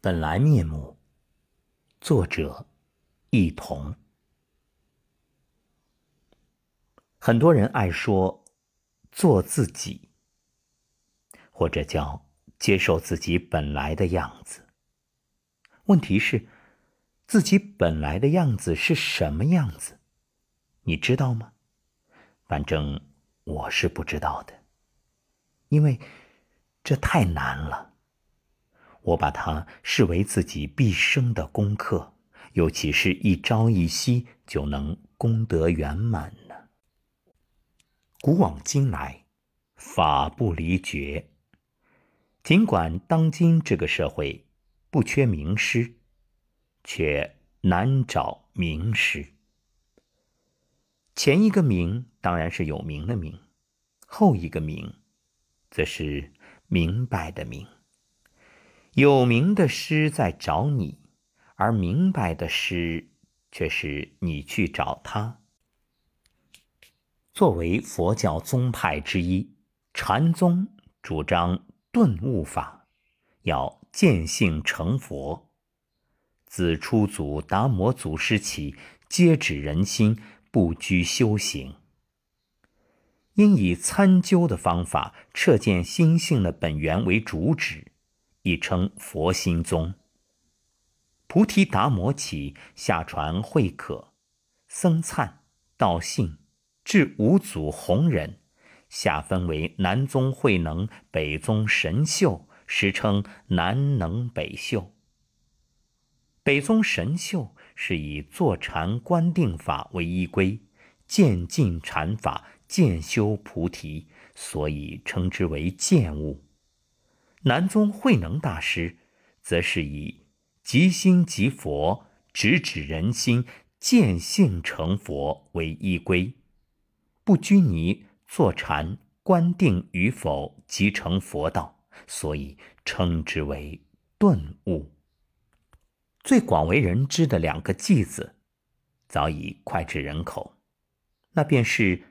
本来面目。作者：一同。很多人爱说“做自己”，或者叫接受自己本来的样子。问题是，自己本来的样子是什么样子？你知道吗？反正我是不知道的，因为这太难了。我把它视为自己毕生的功课，尤其是一朝一夕就能功德圆满呢。古往今来，法不离绝。尽管当今这个社会不缺名师，却难找名师。前一个名当然是有名的名，后一个名，则是明白的明。有名的师在找你，而明白的师却是你去找他。作为佛教宗派之一，禅宗主张顿悟法，要见性成佛。自初祖达摩祖师起，皆指人心。不拘修行，应以参究的方法彻见心性的本源为主旨，亦称佛心宗。菩提达摩起，下传慧可、僧璨、道信，至五祖弘忍，下分为南宗慧能、北宗神秀，时称南能北秀。北宗神秀。是以坐禅观定法为依归，渐进禅法，渐修菩提，所以称之为渐悟。南宗慧能大师，则是以即心即佛，直指人心，见性成佛为依归，不拘泥坐禅观定与否即成佛道，所以称之为顿悟。最广为人知的两个偈子，早已脍炙人口，那便是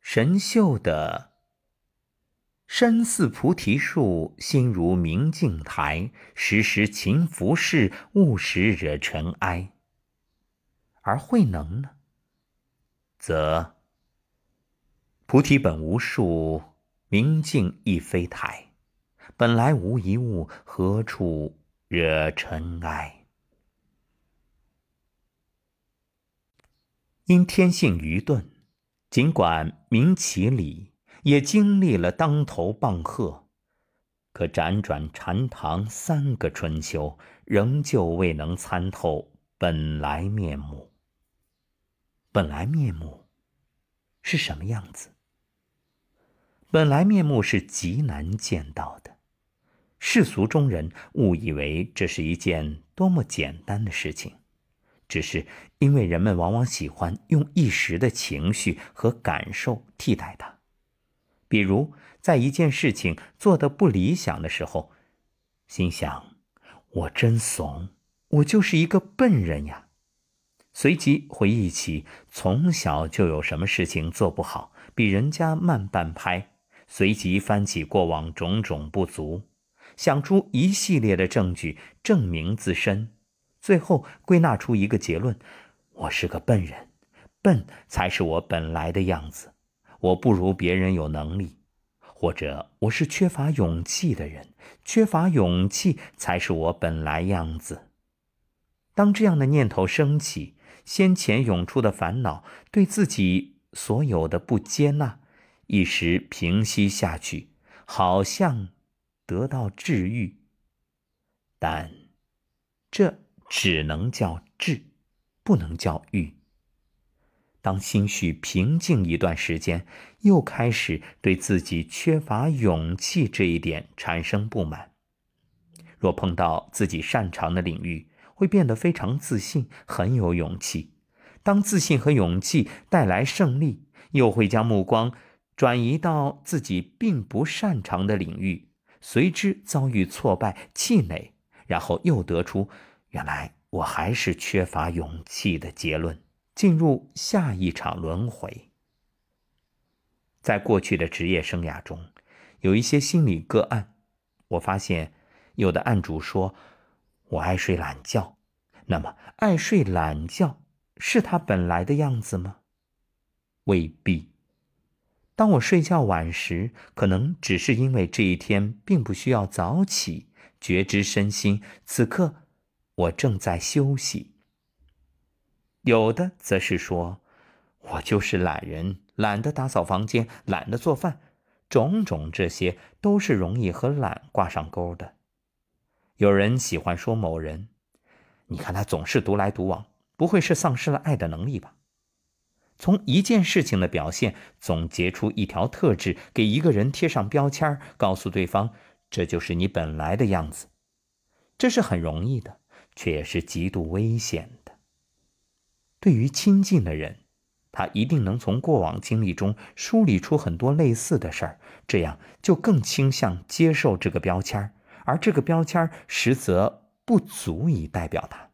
神秀的“身似菩提树，心如明镜台，时时勤拂拭，勿使惹尘埃。”而慧能呢，则“菩提本无树，明镜亦非台，本来无一物，何处惹尘埃。”因天性愚钝，尽管明其理，也经历了当头棒喝，可辗转禅堂三个春秋，仍旧未能参透本来面目。本来面目是什么样子？本来面目是极难见到的，世俗中人误以为这是一件多么简单的事情。只是因为人们往往喜欢用一时的情绪和感受替代它，比如在一件事情做得不理想的时候，心想：“我真怂，我就是一个笨人呀。”随即回忆起从小就有什么事情做不好，比人家慢半拍，随即翻起过往种种不足，想出一系列的证据证明自身。最后归纳出一个结论：我是个笨人，笨才是我本来的样子。我不如别人有能力，或者我是缺乏勇气的人，缺乏勇气才是我本来样子。当这样的念头升起，先前涌出的烦恼，对自己所有的不接纳，一时平息下去，好像得到治愈。但这。只能叫治，不能叫愈。当心绪平静一段时间，又开始对自己缺乏勇气这一点产生不满。若碰到自己擅长的领域，会变得非常自信，很有勇气。当自信和勇气带来胜利，又会将目光转移到自己并不擅长的领域，随之遭遇挫败、气馁，然后又得出。原来我还是缺乏勇气的结论，进入下一场轮回。在过去的职业生涯中，有一些心理个案，我发现有的案主说：“我爱睡懒觉，那么爱睡懒觉是他本来的样子吗？未必。当我睡觉晚时，可能只是因为这一天并不需要早起，觉知身心，此刻我正在休息。有的则是说，我就是懒人，懒得打扫房间，懒得做饭，种种这些都是容易和懒挂上钩的。有人喜欢说某人，你看他总是独来独往，不会是丧失了爱的能力吧？从一件事情的表现总结出一条特质，给一个人贴上标签，告诉对方这就是你本来的样子，这是很容易的，却也是极度危险的。对于亲近的人，他一定能从过往经历中梳理出很多类似的事儿，这样就更倾向接受这个标签。而这个标签实则不足以代表他。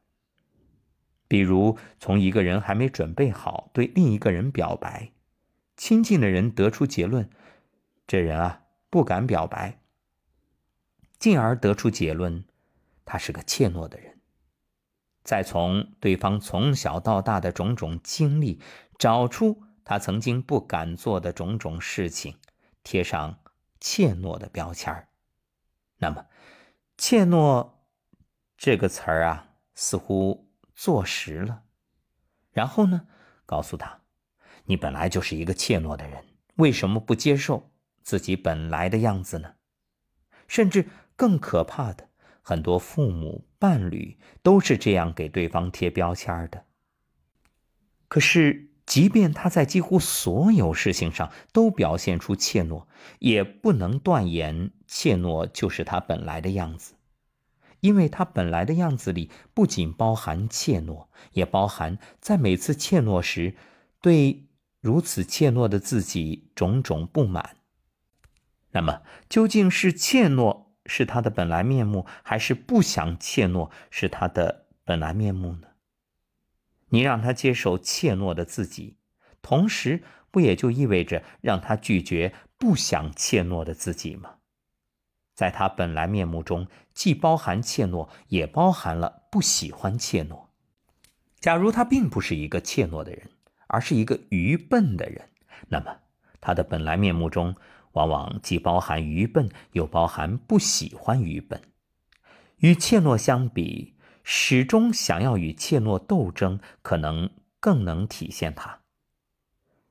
比如，从一个人还没准备好对另一个人表白，亲近的人得出结论：这人啊不敢表白。进而得出结论，他是个怯懦的人。再从对方从小到大的种种经历，找出他曾经不敢做的种种事情，贴上怯懦的标签。那么，怯懦这个词儿啊，似乎坐实了。然后呢，告诉他，你本来就是一个怯懦的人，为什么不接受自己本来的样子呢？甚至更可怕的，很多父母、伴侣都是这样给对方贴标签的。可是。即便他在几乎所有事情上都表现出怯懦，也不能断言怯懦就是他本来的样子，因为他本来的样子里不仅包含怯懦，也包含在每次怯懦时对如此怯懦的自己种种不满。那么，究竟是怯懦是他的本来面目，还是不想怯懦是他的本来面目呢？你让他接受怯懦的自己，同时不也就意味着让他拒绝不想怯懦的自己吗？在他本来面目中，既包含怯懦，也包含了不喜欢怯懦。假如他并不是一个怯懦的人，而是一个愚笨的人，那么他的本来面目中，往往既包含愚笨，又包含不喜欢愚笨。与怯懦相比。始终想要与怯懦斗争，可能更能体现他。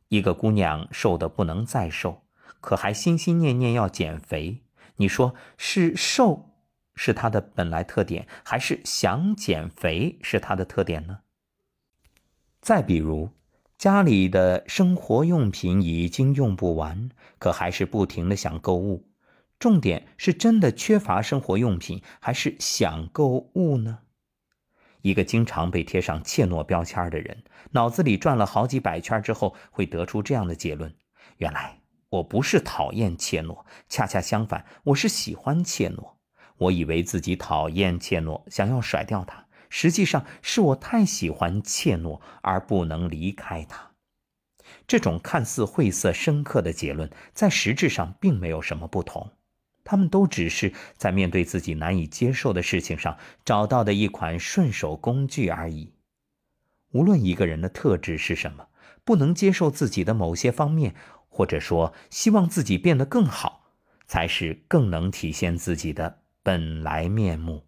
一个姑娘瘦得不能再瘦，可还心心念念要减肥。你说是瘦是她的本来特点，还是想减肥是她的特点呢？再比如，家里的生活用品已经用不完，可还是不停的想购物。重点是真的缺乏生活用品，还是想购物呢？一个经常被贴上怯懦标签的人，脑子里转了好几百圈之后，会得出这样的结论：原来我不是讨厌怯懦，恰恰相反，我是喜欢怯懦。我以为自己讨厌怯懦，想要甩掉它，实际上是我太喜欢怯懦而不能离开他。这种看似晦涩深刻的结论，在实质上并没有什么不同。他们都只是在面对自己难以接受的事情上找到的一款顺手工具而已。无论一个人的特质是什么，不能接受自己的某些方面，或者说希望自己变得更好，才是更能体现自己的本来面目。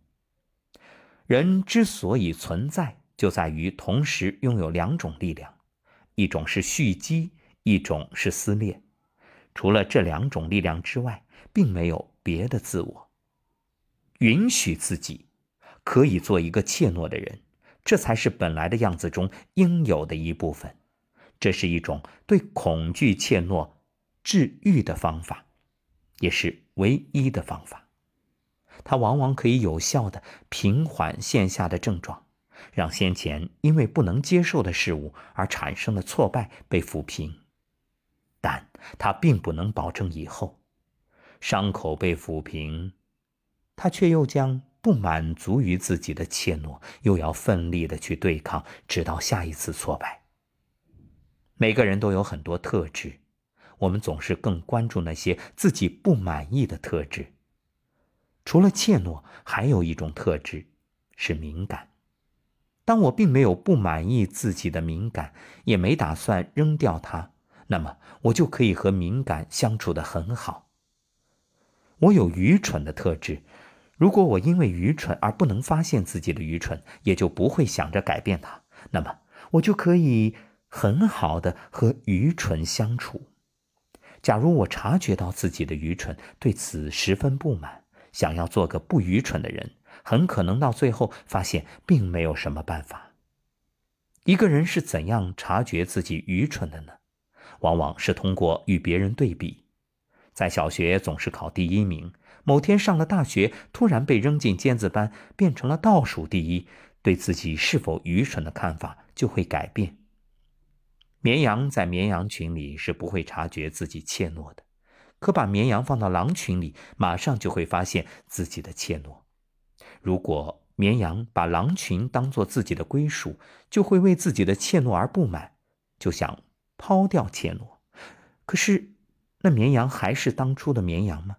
人之所以存在，就在于同时拥有两种力量，一种是蓄积，一种是撕裂。除了这两种力量之外，并没有别的自我。允许自己可以做一个怯懦的人，这才是本来的样子中应有的一部分。这是一种对恐惧怯懦治愈的方法，也是唯一的方法。它往往可以有效的平缓线下的症状，让先前因为不能接受的事物而产生的挫败被抚平。但它并不能保证以后。伤口被抚平，他却又将不满足于自己的怯懦，又要奋力的去对抗，直到下一次挫败。每个人都有很多特质，我们总是更关注那些自己不满意的特质。除了怯懦，还有一种特质，是敏感。当我并没有不满意自己的敏感，也没打算扔掉它，那么我就可以和敏感相处的很好。我有愚蠢的特质，如果我因为愚蠢而不能发现自己的愚蠢，也就不会想着改变它，那么我就可以很好的和愚蠢相处。假如我察觉到自己的愚蠢，对此十分不满，想要做个不愚蠢的人，很可能到最后发现并没有什么办法。一个人是怎样察觉自己愚蠢的呢？往往是通过与别人对比。在小学总是考第一名，某天上了大学，突然被扔进尖子班，变成了倒数第一，对自己是否愚蠢的看法就会改变。绵羊在绵羊群里是不会察觉自己怯懦的，可把绵羊放到狼群里，马上就会发现自己的怯懦。如果绵羊把狼群当做自己的归属，就会为自己的怯懦而不满，就想抛掉怯懦。可是，那绵羊还是当初的绵羊吗？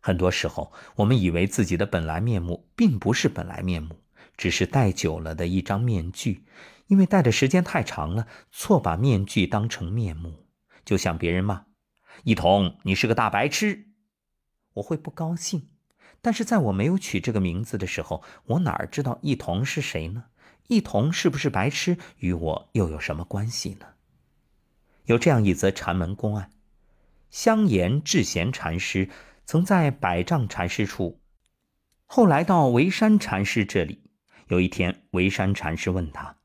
很多时候，我们以为自己的本来面目并不是本来面目，只是戴久了的一张面具。因为戴的时间太长了，错把面具当成面目，就像别人骂一彤：“你是个大白痴。”我会不高兴。但是在我没有取这个名字的时候，我哪知道一彤是谁呢？一彤是不是白痴，与我又有什么关系呢？有这样一则禅门公案：香严智贤禅师曾在百丈禅师处，后来到维山禅师这里。有一天，维山禅师问他。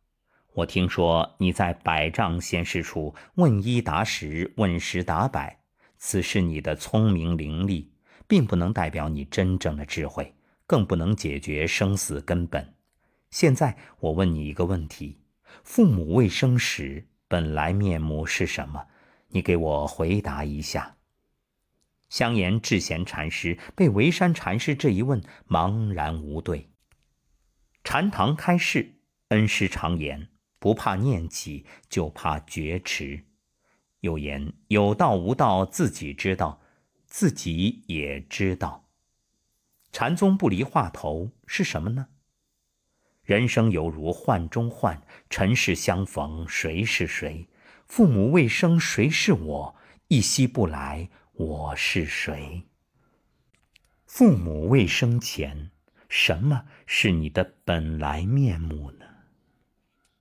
我听说你在百丈仙师处问一答十，问十答百，此是你的聪明伶俐，并不能代表你真正的智慧，更不能解决生死根本。现在我问你一个问题：父母未生时本来面目是什么？你给我回答一下。香严智贤禅师被维山禅师这一问茫然无对。禅堂开示，恩师常言。不怕念起，就怕觉迟。有言：“有道无道，自己知道，自己也知道。”禅宗不离话头是什么呢？人生犹如幻中幻，尘世相逢谁是谁？父母未生谁是我？一夕不来我是谁？父母未生前，什么是你的本来面目呢？